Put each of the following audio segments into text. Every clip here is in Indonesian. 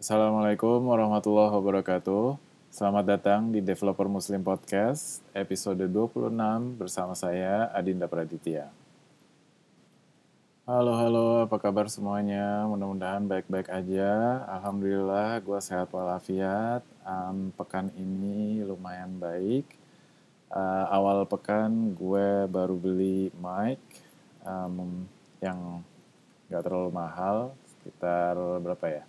Assalamualaikum warahmatullahi wabarakatuh. Selamat datang di Developer Muslim Podcast, episode 26 bersama saya, Adinda Praditya. Halo, halo, apa kabar semuanya? Mudah-mudahan baik-baik aja. Alhamdulillah, gue sehat walafiat. Um, pekan ini lumayan baik. Uh, awal pekan gue baru beli mic um, yang gak terlalu mahal, sekitar berapa ya?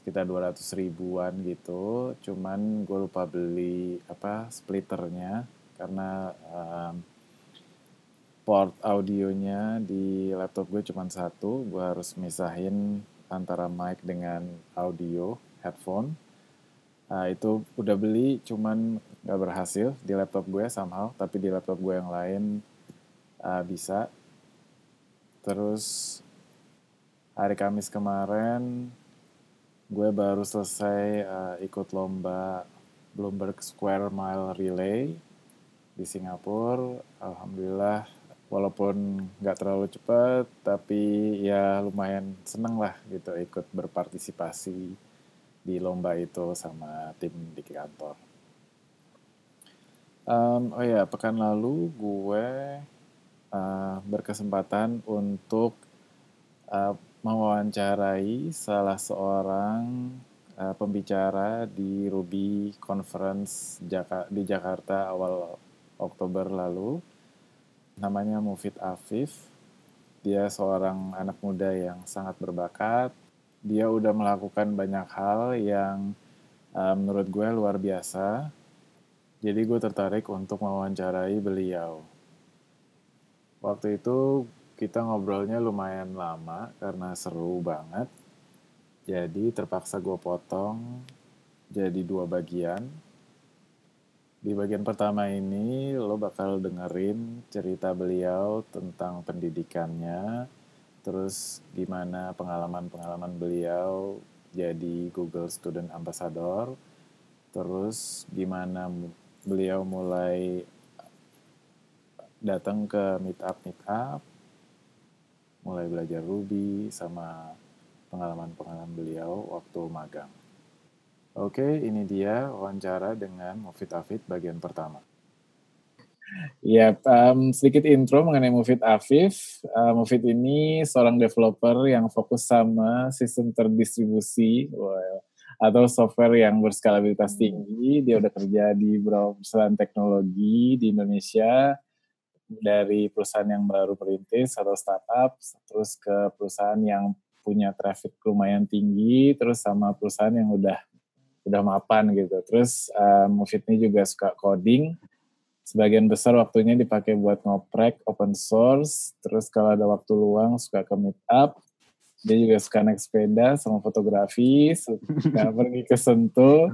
Sekitar 200 ribuan gitu. Cuman gue lupa beli apa splitternya. Karena um, port audionya di laptop gue cuma satu. Gue harus misahin antara mic dengan audio headphone. Uh, itu udah beli cuman gak berhasil di laptop gue somehow. Tapi di laptop gue yang lain uh, bisa. Terus hari Kamis kemarin gue baru selesai uh, ikut lomba Bloomberg Square Mile Relay di Singapura. Alhamdulillah, walaupun nggak terlalu cepat, tapi ya lumayan seneng lah gitu ikut berpartisipasi di lomba itu sama tim di kantor. Um, oh ya, pekan lalu gue uh, berkesempatan untuk uh, mewawancarai salah seorang uh, pembicara di Ruby Conference Jaka di Jakarta awal Oktober lalu. Namanya Mufid Afif. Dia seorang anak muda yang sangat berbakat. Dia udah melakukan banyak hal yang uh, menurut gue luar biasa. Jadi gue tertarik untuk mewawancarai beliau. Waktu itu kita ngobrolnya lumayan lama karena seru banget. Jadi terpaksa gue potong jadi dua bagian. Di bagian pertama ini lo bakal dengerin cerita beliau tentang pendidikannya, terus gimana pengalaman-pengalaman beliau jadi Google Student Ambassador, terus gimana beliau mulai datang ke meetup-meetup, mulai belajar Ruby sama pengalaman-pengalaman beliau waktu magang. Oke, ini dia wawancara dengan Mufid Afid bagian pertama. Ya, um, sedikit intro mengenai Mufid Afif. Uh, Mufid ini seorang developer yang fokus sama sistem terdistribusi well, atau software yang berskalabilitas tinggi. Dia udah kerja di beberapa perusahaan teknologi di Indonesia, dari perusahaan yang baru perintis atau startup, terus ke perusahaan yang punya traffic lumayan tinggi, terus sama perusahaan yang udah udah mapan gitu. Terus uh, Mufid ini juga suka coding. Sebagian besar waktunya dipakai buat ngoprek open source. Terus kalau ada waktu luang suka ke meetup. Dia juga suka naik sepeda sama fotografi, suka pergi ke Sentul,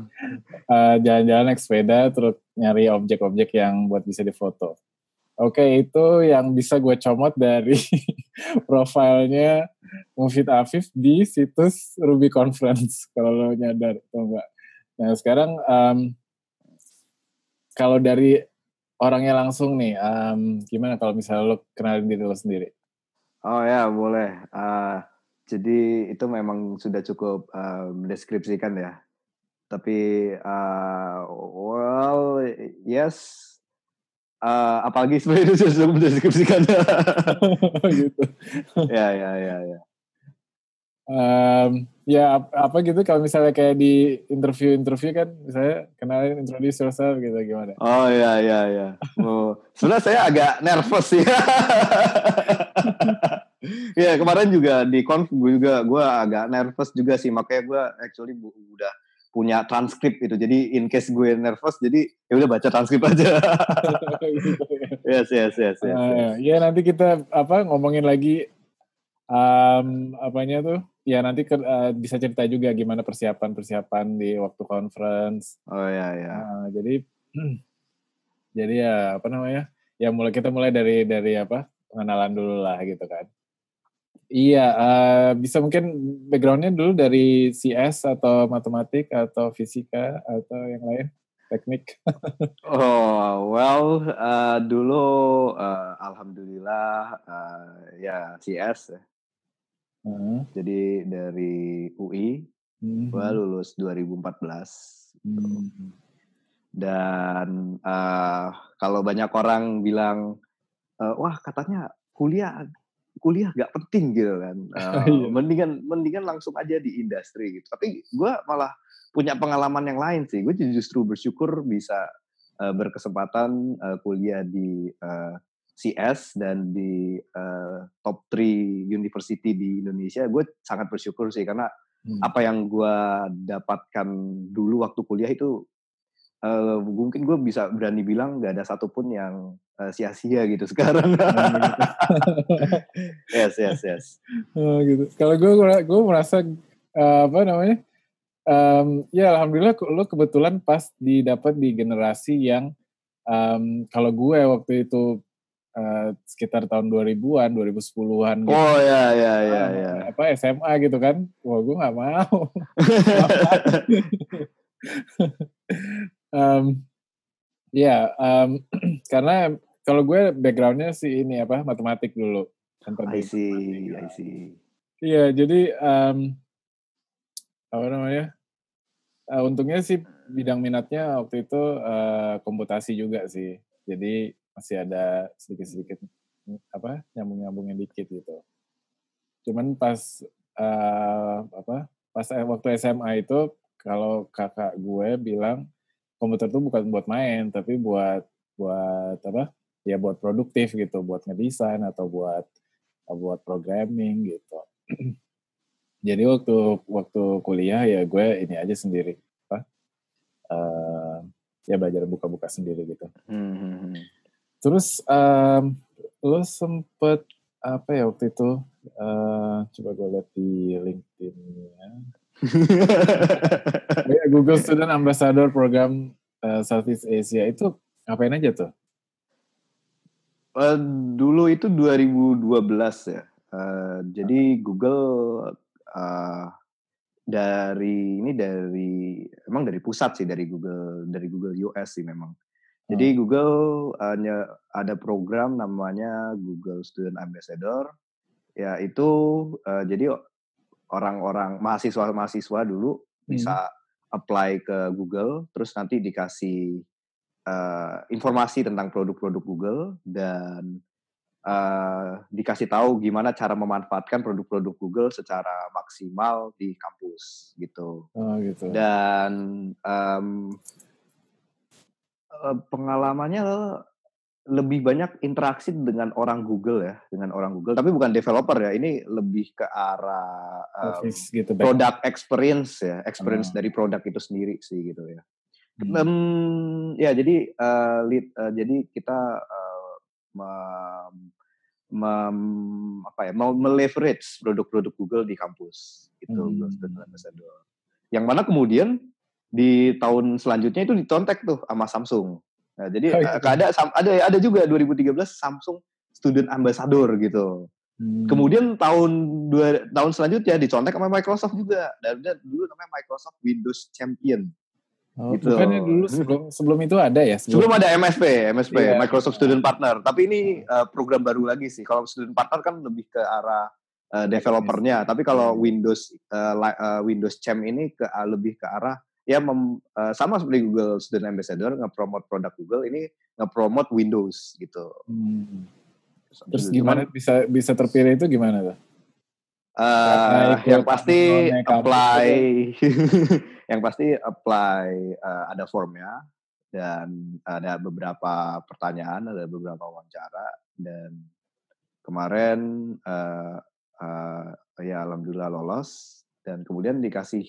uh, jalan-jalan naik sepeda, terus nyari objek-objek yang buat bisa difoto. Oke, itu yang bisa gue comot dari profilnya Mufid Afif di situs Ruby Conference, kalau lo nyadar atau enggak. Nah, sekarang um, kalau dari orangnya langsung nih, um, gimana kalau misalnya lo kenalin diri lo sendiri? Oh ya, boleh. Uh, jadi itu memang sudah cukup mendeskripsikan ya. Tapi, uh, well, yes, uh, apalagi sebenarnya itu sudah mendeskripsikan. Gitu. Ya ya ya ya. Um, ya apa gitu kalau misalnya kayak di interview-interview kan misalnya kenalin introduce yourself gitu gimana? Oh ya ya ya. Oh, sebenarnya saya agak nervous sih. Ya kemarin juga di konf gue juga gue agak nervous juga sih. Makanya gue actually udah punya transkrip itu. Jadi in case gue nervous, jadi ya udah baca transkrip aja. yes, yes, yes, yes. Uh, ya nanti kita apa ngomongin lagi um, apanya tuh? Ya nanti ke, uh, bisa cerita juga gimana persiapan-persiapan di waktu conference. Oh ya ya. Uh, jadi jadi ya apa namanya? Ya mulai kita mulai dari dari apa? pengenalan dulu lah gitu kan. Iya, uh, bisa mungkin backgroundnya dulu dari CS atau matematik atau fisika atau yang lain, teknik. oh, well, uh, dulu uh, alhamdulillah uh, ya CS. Hmm. Jadi dari UI Hmm. Gue lulus 2014. Hmm. Dan uh, kalau banyak orang bilang, uh, wah katanya kuliah kuliah gak penting gitu kan, uh, mendingan mendingan langsung aja di industri gitu. Tapi gue malah punya pengalaman yang lain sih. Gue justru bersyukur bisa uh, berkesempatan uh, kuliah di uh, CS dan di uh, top 3 university di Indonesia. Gue sangat bersyukur sih karena hmm. apa yang gue dapatkan dulu waktu kuliah itu uh, mungkin gue bisa berani bilang gak ada satupun yang uh, sia-sia gitu sekarang. Oh, gitu. yes, yes, yes. Oh, gitu. Kalau gue gue merasa uh, apa namanya? Um, ya alhamdulillah lo kebetulan pas didapat di generasi yang um, kalau gue waktu itu uh, sekitar tahun 2000-an, 2010-an gitu. Oh ya ya ya uh, ya. Apa SMA gitu kan. Wah, gue nggak mau. um, ya, um, karena kalau gue backgroundnya sih ini apa matematik dulu. I see, I see. Iya, jadi um, apa namanya? Uh, untungnya sih bidang minatnya waktu itu uh, komputasi juga sih. Jadi masih ada sedikit-sedikit apa nyambung-nyambungnya dikit gitu. Cuman pas uh, apa pas waktu SMA itu kalau kakak gue bilang komputer tuh bukan buat main tapi buat buat apa ya buat produktif gitu buat ngedesain atau buat buat programming gitu jadi waktu waktu kuliah ya gue ini aja sendiri apa uh, ya belajar buka-buka sendiri gitu hmm. hmm, hmm. terus um, lo sempet apa ya waktu itu uh, coba gue lihat di LinkedIn-nya Google Student Ambassador Program uh, Southeast Asia itu ngapain aja tuh? Uh, dulu itu 2012 ya. Uh, jadi Google uh, dari ini dari emang dari pusat sih dari Google dari Google US sih memang. Jadi hmm. Google hanya uh, ada program namanya Google Student Ambassador. Ya itu uh, jadi orang-orang mahasiswa-mahasiswa dulu hmm. bisa apply ke Google, terus nanti dikasih uh, informasi tentang produk-produk Google dan uh, dikasih tahu gimana cara memanfaatkan produk-produk Google secara maksimal di kampus gitu. Oh, gitu. Dan um, pengalamannya lebih banyak interaksi dengan orang Google ya, dengan orang Google. Tapi bukan developer ya, ini lebih ke arah um, gitu, product experience ya, experience hmm. dari produk itu sendiri sih gitu ya. Hmm. Um, ya jadi uh, lead, uh, jadi kita uh, mem, mem, apa ya, mau meleverage produk-produk Google di kampus itu hmm. Yang mana kemudian di tahun selanjutnya itu dicontek tuh sama Samsung. Nah, jadi oh, iya. ada ada ada juga 2013 Samsung Student Ambassador gitu. Hmm. Kemudian tahun dua tahun selanjutnya dicontek sama Microsoft juga. Dan dulu namanya Microsoft Windows Champion. Oh, gitu. Bukannya dulu sebelum sebelum itu ada ya? Sebelum, sebelum ada MSP, MSP yeah. Microsoft Student Partner. Tapi ini uh, program baru lagi sih. Kalau Student Partner kan lebih ke arah uh, developernya. Tapi kalau Windows uh, uh, Windows Champ ini ke uh, lebih ke arah ya mem, uh, sama seperti Google Student Ambassador nge-promote produk Google ini nge-promote Windows gitu. Hmm. Terus gimana bisa bisa terpilih itu gimana tuh? Uh, yang pasti apply yang pasti apply uh, ada formnya dan ada beberapa pertanyaan ada beberapa wawancara dan kemarin uh, uh, ya alhamdulillah lolos dan kemudian dikasih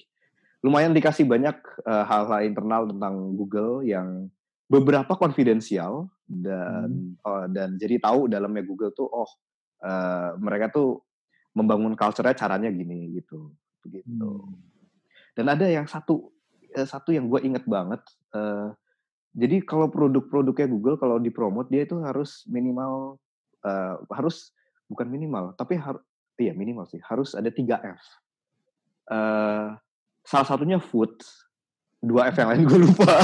lumayan dikasih banyak uh, hal-hal internal tentang Google yang beberapa konfidensial dan hmm. uh, dan jadi tahu dalamnya Google tuh oh uh, mereka tuh membangun culture-nya caranya gini gitu begitu. Hmm. Dan ada yang satu satu yang gue inget banget uh, jadi kalau produk-produknya Google kalau dipromot dia itu harus minimal uh, harus bukan minimal tapi harus iya minimal sih harus ada 3 F. Uh, salah satunya food dua F yang lain gue lupa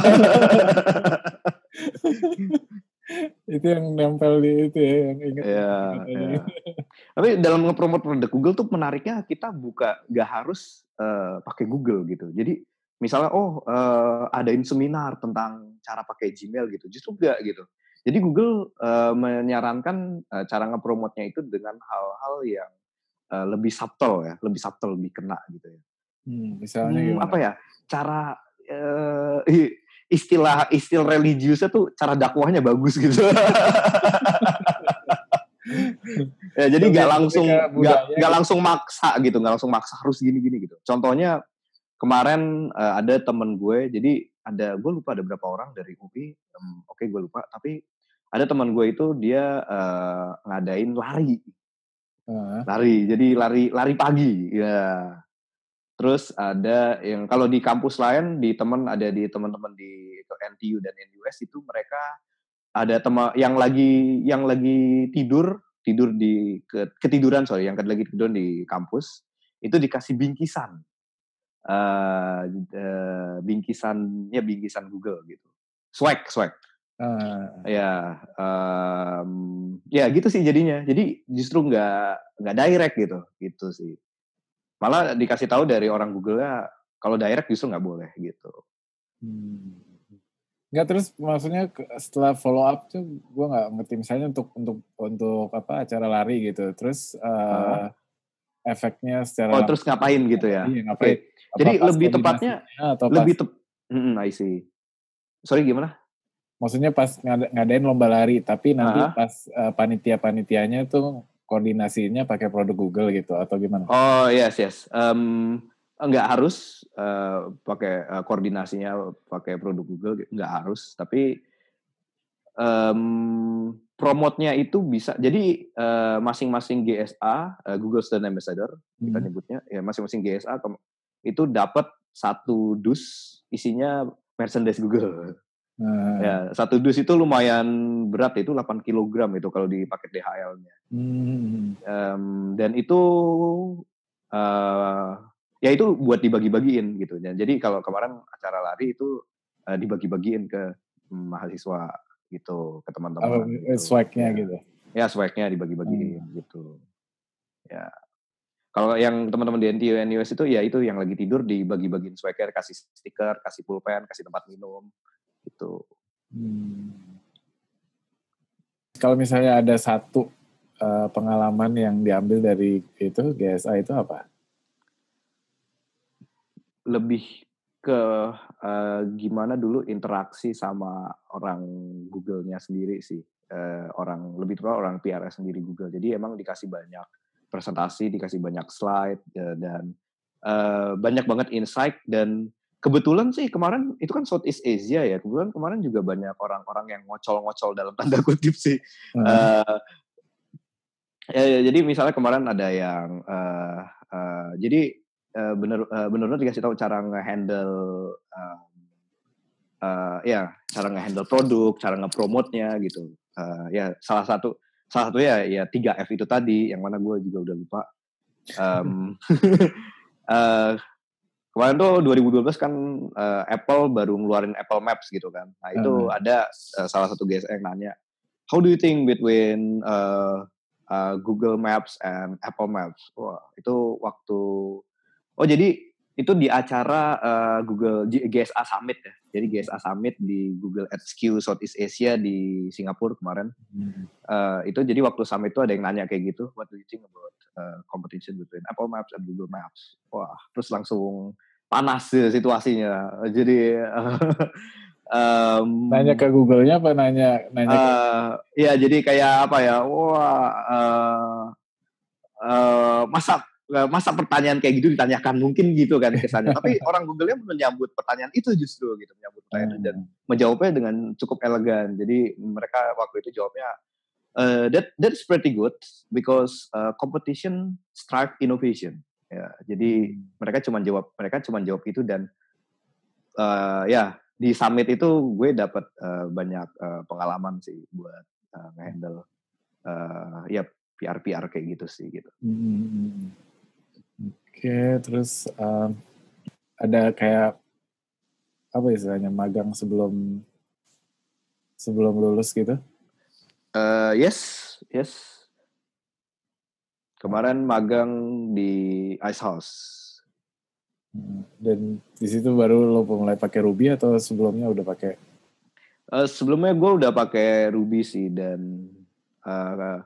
itu yang nempel di itu ya yang ingat ya, ya. Tapi dalam ngepromot produk Google tuh menariknya kita buka nggak harus uh, pakai Google gitu. Jadi misalnya oh uh, adain seminar tentang cara pakai Gmail gitu, justru enggak gitu. Jadi Google uh, menyarankan uh, cara ngepromotnya itu dengan hal-hal yang uh, lebih subtle ya, lebih subtle, lebih kena gitu ya. Hmm, misalnya hmm, apa ya? Cara uh, istilah istilah religiusnya tuh cara dakwahnya bagus gitu. ya jadi nggak langsung nggak gitu. langsung maksa gitu nggak langsung maksa harus gini gini gitu contohnya kemarin uh, ada temen gue jadi ada gue lupa ada berapa orang dari UI um, oke okay, gue lupa tapi ada teman gue itu dia uh, ngadain lari uh. lari jadi lari lari pagi ya terus ada yang kalau di kampus lain di teman ada di teman-teman di NTU dan NUS itu mereka ada teman yang lagi yang lagi tidur tidur di ke, ketiduran sorry yang lagi tidur di kampus itu dikasih bingkisan. Uh, uh, bingkisannya bingkisan Google gitu. Swag swag. Uh. ya um, ya gitu sih jadinya. Jadi justru nggak nggak direct gitu gitu sih malah dikasih tahu dari orang Google ya kalau direct justru nggak boleh gitu hmm. Enggak terus maksudnya setelah follow up tuh gue nggak ngerti misalnya untuk untuk untuk apa acara lari gitu terus uh, uh. efeknya secara oh terus ngapain gitu ya iya, ngapain okay. jadi lebih tepatnya atau lebih tep hmm, I see sorry gimana maksudnya pas ngad ngadain lomba lari tapi nanti uh -huh. pas uh, panitia panitianya tuh koordinasinya pakai produk Google gitu atau gimana? Oh yes yes. Um, nggak harus uh, pakai uh, koordinasinya pakai produk Google nggak harus tapi um, promotnya itu bisa. Jadi uh, masing-masing GSA uh, Google Student Ambassador hmm. kita nyebutnya. Ya masing-masing GSA itu dapat satu dus isinya merchandise Google. Hmm. ya satu dus itu lumayan berat itu 8 kg itu kalau di paket DHL-nya hmm. um, dan itu uh, ya itu buat dibagi-bagiin gitu. Jadi kalau kemarin acara lari itu uh, dibagi-bagiin ke mahasiswa gitu, ke teman-teman. Oh, gitu. swagnya ya. gitu. Ya swagnya dibagi-bagiin hmm. gitu. Ya. Kalau yang teman-teman di NTU NUS itu ya itu yang lagi tidur dibagi-bagiin swagnya, kasih stiker, kasih pulpen, kasih tempat minum gitu. Hmm. Kalau misalnya ada satu uh, pengalaman yang diambil dari itu GSA itu apa? lebih ke uh, gimana dulu interaksi sama orang Google-nya sendiri sih. Uh, orang lebih tua orang PR sendiri Google. Jadi emang dikasih banyak presentasi, dikasih banyak slide uh, dan uh, banyak banget insight dan kebetulan sih kemarin itu kan Southeast Asia ya. Kebetulan kemarin juga banyak orang-orang yang ngocol-ngocol dalam tanda kutip sih. Hmm. Uh, ya, ya, jadi misalnya kemarin ada yang uh, uh, jadi uh, bener uh, bener-bener dikasih tahu cara ngehandle uh, uh, ya cara ngehandle produk, cara ngepromotnya gitu. Uh, ya salah satu salah satu ya ya 3 F itu tadi yang mana gue juga udah lupa. Um, uh, kemarin tuh 2012 kan uh, Apple baru ngeluarin Apple Maps gitu kan. Nah itu hmm. ada uh, salah satu guys yang nanya, how do you think between uh, uh, Google Maps and Apple Maps? Wah itu waktu Oh jadi itu di acara uh, Google GSA Summit ya. Jadi GSA Summit di Google HQ Southeast Asia di Singapura kemarin. Hmm. Uh, itu jadi waktu summit itu ada yang nanya kayak gitu, what do you think about uh, competition between Apple Maps and Google Maps? Wah, terus langsung panas situasinya. Jadi um, nanya ke Google-nya apa nanya nanya uh, ke... ya jadi kayak apa ya? Wah, uh, uh, masa masa pertanyaan kayak gitu ditanyakan mungkin gitu kan kesannya tapi orang Google-nya menyambut pertanyaan itu justru gitu menyambut pertanyaan hmm. dan menjawabnya dengan cukup elegan jadi mereka waktu itu jawabnya uh, that that's pretty good because uh, competition strive innovation ya jadi hmm. mereka cuma jawab mereka cuma jawab itu dan uh, ya di summit itu gue dapat uh, banyak uh, pengalaman sih buat uh, ngehandle uh, ya PR PR kayak gitu sih gitu. Hmm. hmm okay, terus um, ada kayak apa istilahnya magang sebelum sebelum lulus gitu? Uh, yes, yes. Kemarin magang di Ice House. Dan di situ baru lo mulai pakai Ruby atau sebelumnya udah pakai? Uh, sebelumnya gue udah pakai Ruby sih dan uh,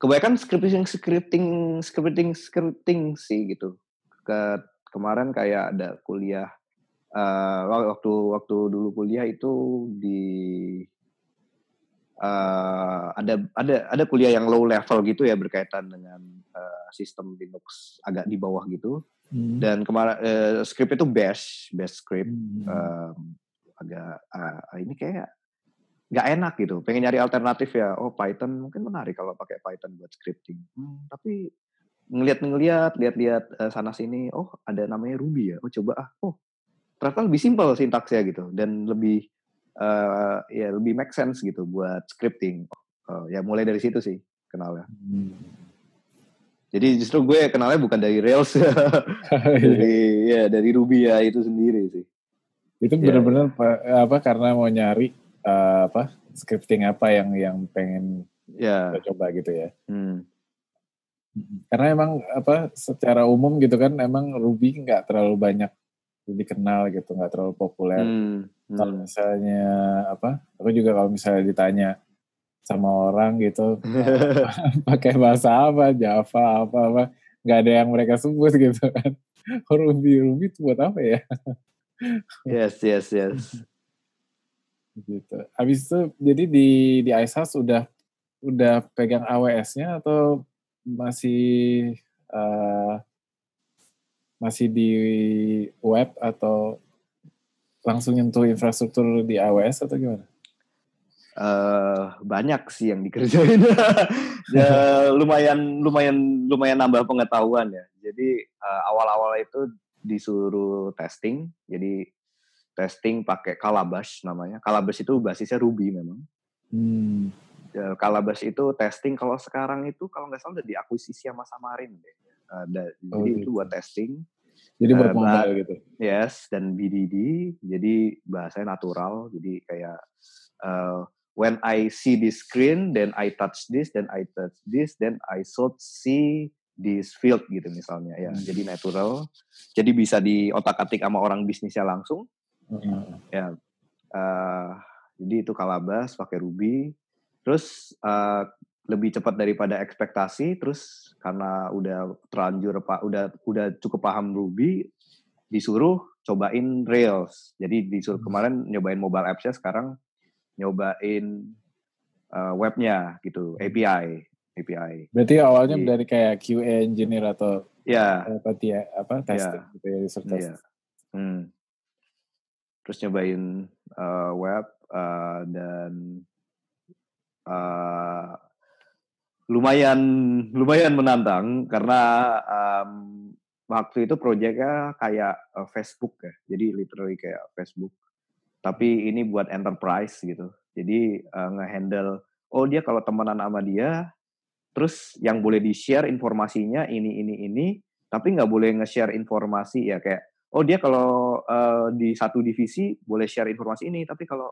kebanyakan scripting scripting scripting scripting sih gitu. Ke kemarin kayak ada kuliah uh, waktu waktu dulu kuliah itu di uh, ada ada ada kuliah yang low level gitu ya berkaitan dengan uh, sistem Linux agak di bawah gitu Hmm. Dan kemarin uh, script itu Bash, Bash script. Hmm. Um, agak uh, ini kayak nggak enak gitu. Pengen nyari alternatif ya. Oh Python mungkin menarik kalau pakai Python buat scripting. Hmm, tapi ngelihat-ngelihat, lihat-lihat uh, sana sini. Oh ada namanya Ruby ya. Oh coba ah. Oh ternyata lebih simpel sintaksnya gitu dan lebih uh, ya lebih make sense gitu buat scripting. Uh, ya mulai dari situ sih kenalnya. Hmm. Jadi justru gue kenalnya bukan dari Rails, dari ya dari Ruby ya itu sendiri sih. Itu benar-benar ya. apa karena mau nyari uh, apa scripting apa yang yang pengen ya. coba gitu ya. Hmm. Karena emang apa secara umum gitu kan emang Ruby nggak terlalu banyak dikenal gitu, nggak terlalu populer. Hmm. Hmm. Kalau misalnya apa, aku juga kalau misalnya ditanya sama orang gitu. Pakai bahasa apa Java apa apa. Nggak ada yang mereka sebut gitu kan. Ruby Ruby itu buat apa ya? Yes yes yes. Gitu. Habis itu jadi di di ISAS udah udah pegang AWS-nya atau masih uh, masih di web atau langsung nyentuh infrastruktur di AWS atau gimana? Uh, banyak sih yang dikerjain. ya, lumayan lumayan lumayan nambah pengetahuan ya. Jadi uh, awal-awal itu disuruh testing. Jadi testing pakai Calabash namanya. Calabash itu basisnya Ruby memang. Hmm. Calabash itu testing kalau sekarang itu kalau nggak salah udah diakuisisi sama Samarin deh. Uh, oh, jadi gitu. itu buat testing. Jadi buat uh, mobile gitu. Yes, dan BDD, jadi bahasanya natural, jadi kayak uh, when I see this screen, then I touch this, then I touch this, then I should see this field gitu misalnya ya. Hmm. Jadi natural. Jadi bisa di otak-atik sama orang bisnisnya langsung. Hmm. Ya. Uh, jadi itu kalabas pakai Ruby. Terus uh, lebih cepat daripada ekspektasi. Terus karena udah terlanjur pak, udah udah cukup paham Ruby, disuruh cobain Rails. Jadi disuruh hmm. kemarin nyobain mobile apps-nya sekarang nyobain uh, webnya gitu API API. Berarti awalnya Jadi, dari kayak QA engineer atau ya apa dia apa testing ya, gitu ya research ya. test. Hmm. Terus nyobain uh, web uh, dan uh, lumayan lumayan menantang karena um, waktu itu proyeknya kayak uh, Facebook ya. Jadi literally kayak Facebook tapi ini buat enterprise gitu. Jadi uh, ngehandle oh dia kalau temenan sama dia terus yang boleh di-share informasinya ini ini ini tapi nggak boleh nge-share informasi ya kayak oh dia kalau uh, di satu divisi boleh share informasi ini tapi kalau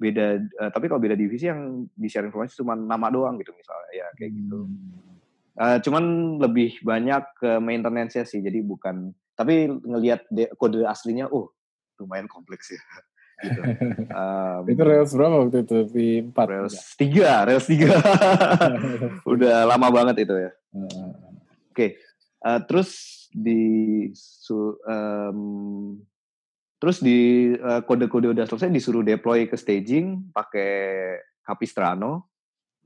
beda uh, tapi kalau beda divisi yang di-share informasi cuma nama doang gitu misalnya ya kayak gitu. Uh, cuman lebih banyak ke maintenance-nya sih jadi bukan tapi ngelihat kode aslinya oh lumayan kompleks ya gitu. Um, itu Rails berapa waktu itu? Di 4? Rails tiga, Rails tiga. Udah lama banget itu ya. Oke, okay. uh, eh, terus di su, um, terus di uh, kode-kode udah selesai disuruh deploy ke staging pakai Capistrano.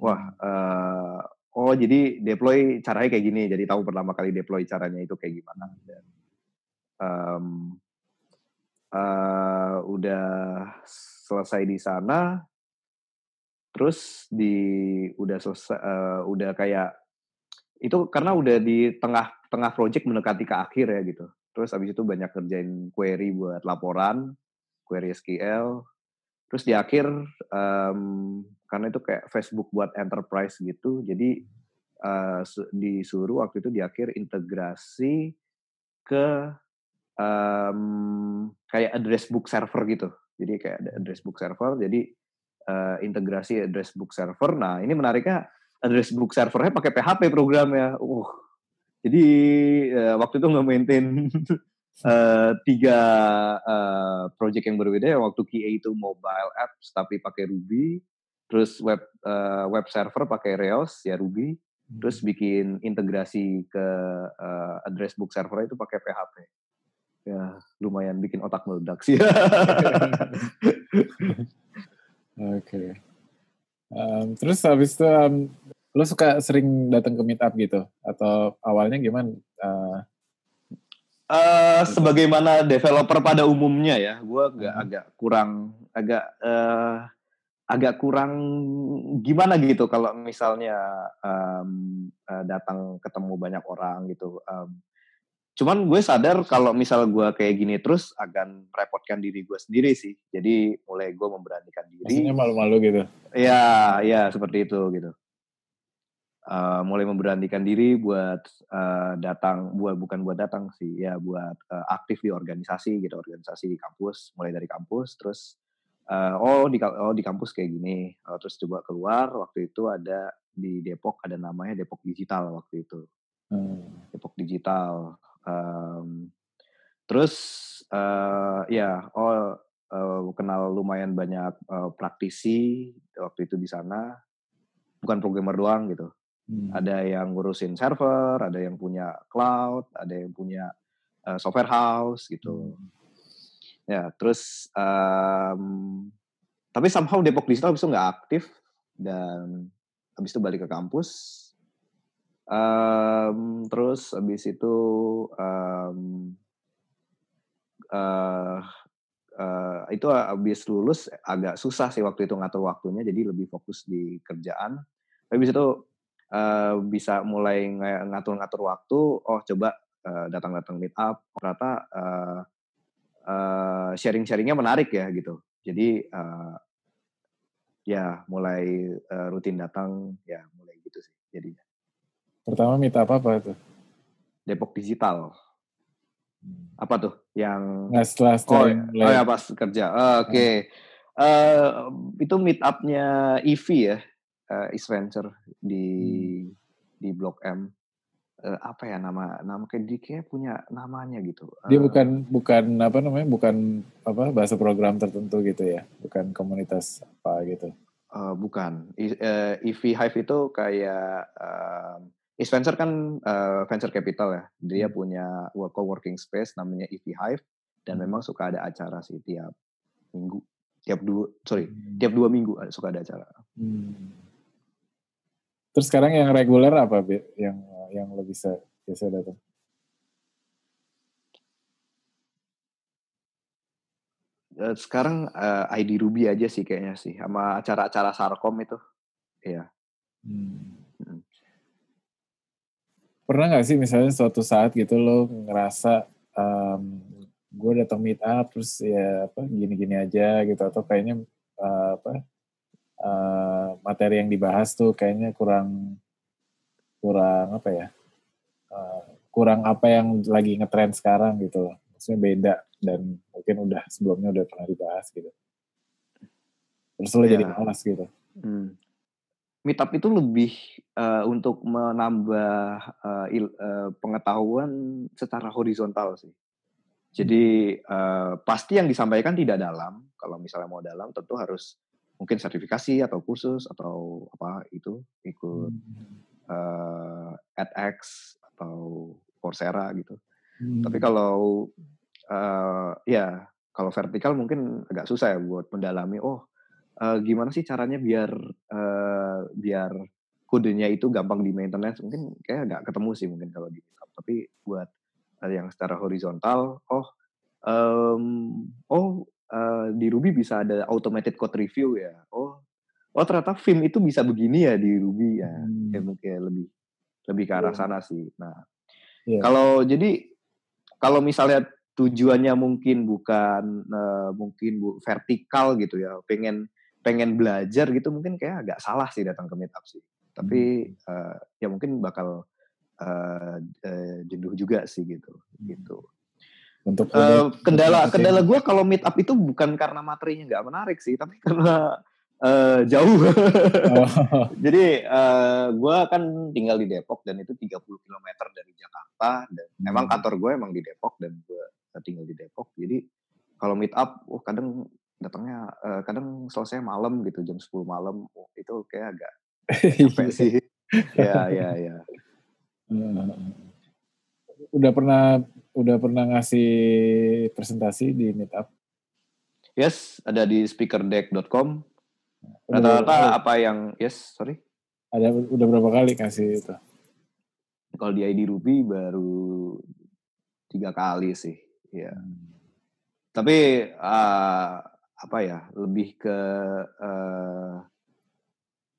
Wah, uh, oh jadi deploy caranya kayak gini. Jadi tahu pertama kali deploy caranya itu kayak gimana. Dan, um, uh, udah selesai di sana terus di udah selesai uh, udah kayak itu karena udah di tengah-tengah project mendekati ke akhir ya gitu. Terus abis itu banyak kerjain query buat laporan query SQL terus di akhir um, karena itu kayak Facebook buat enterprise gitu jadi uh, disuruh waktu itu di akhir integrasi ke um, kayak address book server gitu. Jadi kayak ada address book server, jadi uh, integrasi address book server. Nah ini menariknya address book servernya pakai PHP programnya. Uh, Jadi uh, waktu itu nge-maintain uh, tiga uh, project yang berbeda. Ya. Waktu QA itu mobile apps tapi pakai Ruby, terus web uh, web server pakai Rails ya Ruby, terus hmm. bikin integrasi ke uh, address book server itu pakai PHP. Ya lumayan bikin otak meledak sih. Oke. okay. Um, terus habis itu um, lo suka sering datang ke meetup gitu atau awalnya gimana? Uh, uh, sebagaimana developer pada umumnya ya, gue agak hmm. agak kurang agak uh, agak kurang gimana gitu kalau misalnya um, uh, datang ketemu banyak orang gitu. Um, cuman gue sadar kalau misal gue kayak gini terus akan merepotkan diri gue sendiri sih. Jadi mulai gue memberanikan diri. Maksudnya malu-malu gitu? Ya, ya seperti itu gitu uh, mulai memberanikan diri buat uh, datang buat bukan buat datang sih ya buat uh, aktif di organisasi gitu organisasi di kampus mulai dari kampus terus uh, oh di oh di kampus kayak gini uh, terus coba keluar waktu itu ada di Depok ada namanya Depok Digital waktu itu hmm. Depok Digital um, terus uh, ya oh uh, kenal lumayan banyak uh, praktisi waktu itu di sana bukan programmer doang gitu Hmm. Ada yang ngurusin server, ada yang punya cloud, ada yang punya uh, software house gitu. Hmm. Ya, terus um, tapi somehow Depok Digital habis itu nggak aktif dan habis itu balik ke kampus. Um, terus habis itu um, uh, uh, itu habis lulus agak susah sih waktu itu ngatur waktunya jadi lebih fokus di kerjaan. Habis itu uh, bisa mulai ngatur-ngatur waktu oh coba uh, datang-datang meet up ternyata uh, uh, sharing-sharingnya menarik ya gitu jadi uh, ya mulai uh, rutin datang ya mulai gitu sih jadinya pertama meet up apa itu Depok Digital hmm. apa tuh yang nah, setelah, setelah oh, oh ya pas kerja oh, oke okay. hmm. uh, itu meet upnya Evi ya uh, East Venture di hmm. di Blok M uh, apa ya nama nama kayak dia kayak punya namanya gitu. Dia uh, bukan bukan apa namanya bukan apa bahasa program tertentu gitu ya, bukan komunitas apa gitu. Uh, bukan. I, uh, EV Hive itu kayak uh, East Venture kan uh, venture capital ya. Dia hmm. punya co-working space namanya EV Hive dan hmm. memang suka ada acara sih tiap minggu tiap dua sorry hmm. tiap dua minggu suka ada acara. Hmm. Terus sekarang yang reguler apa? Yang yang lo bisa biasa datang? Eh, sekarang uh, eh, ID Ruby aja sih kayaknya sih, sama acara-acara Sarkom itu, iya. Hmm. Pernah nggak sih misalnya suatu saat gitu lo ngerasa um, gue datang meet up terus ya apa gini-gini aja gitu atau kayaknya uh, apa uh, materi yang dibahas tuh kayaknya kurang kurang apa ya uh, kurang apa yang lagi ngetrend sekarang gitu loh maksudnya beda dan mungkin udah sebelumnya udah pernah dibahas gitu terus lo ya. jadi malas gitu hmm. Meetup itu lebih uh, untuk menambah uh, il, uh, pengetahuan secara horizontal sih jadi uh, pasti yang disampaikan tidak dalam kalau misalnya mau dalam tentu harus mungkin sertifikasi atau kursus atau apa itu ikut hmm. uh, edX atau Coursera gitu. Hmm. Tapi kalau uh, ya kalau vertikal mungkin agak susah ya buat mendalami. Oh uh, gimana sih caranya biar uh, biar kodenya itu gampang di maintenance mungkin kayak agak ketemu sih mungkin kalau di tapi buat yang secara horizontal oh um, oh uh, di Ruby bisa ada automated code review ya. Oh, oh ternyata film itu bisa begini ya di Ruby ya. Hmm. Ya mungkin lebih lebih ke arah yeah. sana sih. Nah, yeah. kalau jadi kalau misalnya tujuannya mungkin bukan uh, mungkin bu, vertikal gitu ya, pengen pengen belajar gitu mungkin kayak agak salah sih datang ke meetup sih. Tapi hmm. uh, ya mungkin bakal uh, uh, jenuh juga sih gitu. Hmm. Gitu. Untuk uh, kendala kendala gue kalau meet up itu bukan karena materinya nggak menarik sih, tapi karena Uh, jauh. oh. Jadi uh, gue kan tinggal di Depok dan itu 30 km dari Jakarta dan hmm. emang kantor gue emang di Depok dan gue tinggal di Depok. Jadi kalau meet up, oh kadang datangnya uh, kadang selesai malam gitu jam 10 malam. Oh, itu kayak agak capek sih. ya ya ya. Udah pernah udah pernah ngasih presentasi di meetup? Yes, ada di speakerdeck.com Rata-rata apa yang yes, sorry? Ada udah berapa kali kasih itu? Kalau di ID Ruby baru tiga kali sih, ya. Hmm. Tapi uh, apa ya? Lebih ke uh,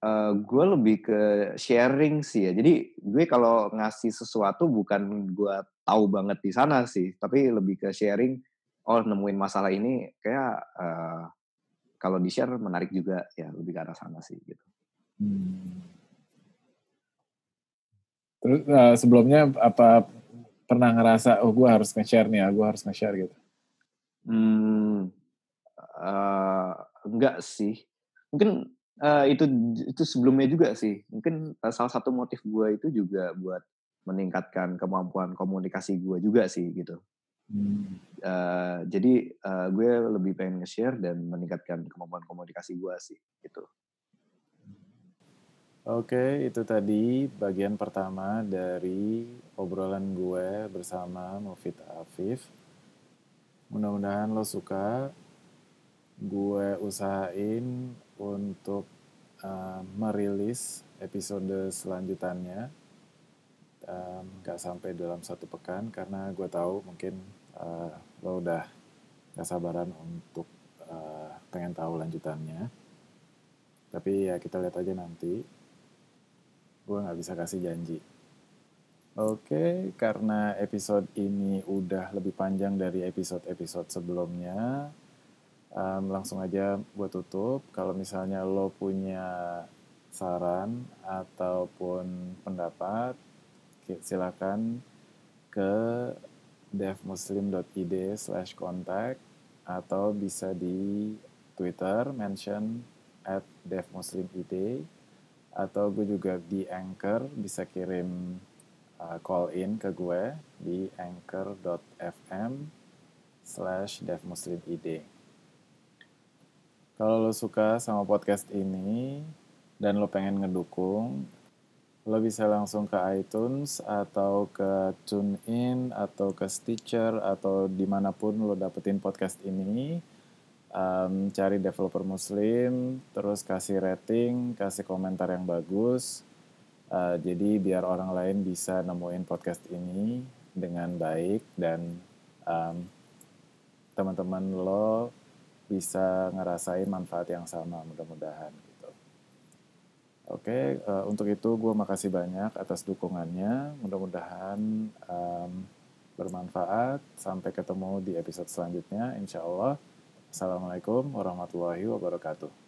uh, gue lebih ke sharing sih ya. Jadi gue kalau ngasih sesuatu bukan gue tahu banget di sana sih, tapi lebih ke sharing. Oh nemuin masalah ini kayak uh, kalau di share menarik juga ya lebih ke arah sana sih gitu. Hmm. Terus uh, sebelumnya apa pernah ngerasa oh gue harus nge-share nih ya, gue harus nge-share gitu? Hmm, uh, enggak sih. Mungkin uh, itu itu sebelumnya juga sih. Mungkin uh, salah satu motif gue itu juga buat meningkatkan kemampuan komunikasi gue juga sih gitu. Hmm. Uh, jadi uh, gue lebih pengen nge-share dan meningkatkan kemampuan komunikasi gue sih gitu. Oke, itu tadi bagian pertama dari obrolan gue bersama Mufid Afif. Mudah-mudahan lo suka. Gue usahain untuk uh, merilis episode selanjutannya nggak um, sampai dalam satu pekan karena gue tahu mungkin uh, lo udah gak sabaran untuk uh, pengen tahu lanjutannya. Tapi ya kita lihat aja nanti. Gue nggak bisa kasih janji. Oke karena episode ini udah lebih panjang dari episode-episode sebelumnya um, langsung aja gue tutup. Kalau misalnya lo punya saran ataupun pendapat silakan ke devmuslim.id slash contact atau bisa di Twitter mention at devmuslimid. Atau gue juga di Anchor bisa kirim uh, call in ke gue di anchor.fm slash devmuslimid kalau lo suka sama podcast ini dan lo pengen ngedukung lo bisa langsung ke iTunes atau ke TuneIn atau ke Stitcher atau di mana pun lo dapetin podcast ini. Um, cari developer muslim terus kasih rating kasih komentar yang bagus. Uh, jadi biar orang lain bisa nemuin podcast ini dengan baik dan um, teman-teman lo bisa ngerasain manfaat yang sama mudah-mudahan Oke, uh, untuk itu gue makasih banyak atas dukungannya. Mudah-mudahan um, bermanfaat. Sampai ketemu di episode selanjutnya, insya Allah. Assalamualaikum warahmatullahi wabarakatuh.